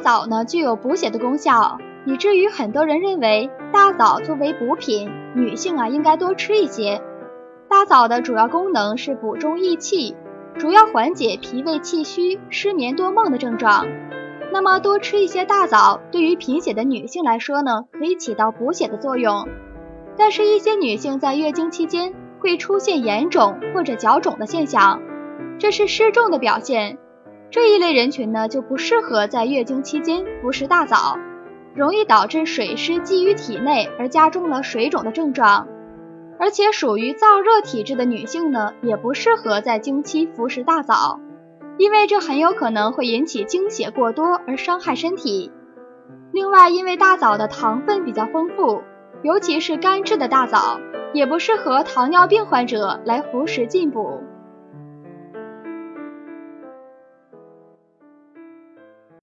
枣呢具有补血的功效，以至于很多人认为大枣作为补品，女性啊应该多吃一些。大枣的主要功能是补中益气，主要缓解脾胃气虚、失眠多梦的症状。那么多吃一些大枣，对于贫血的女性来说呢，可以起到补血的作用。但是，一些女性在月经期间会出现眼肿或者脚肿的现象，这是湿重的表现。这一类人群呢，就不适合在月经期间服食大枣，容易导致水湿积于体内，而加重了水肿的症状。而且，属于燥热体质的女性呢，也不适合在经期服食大枣。因为这很有可能会引起经血过多而伤害身体。另外，因为大枣的糖分比较丰富，尤其是干制的大枣，也不适合糖尿病患者来服食进补。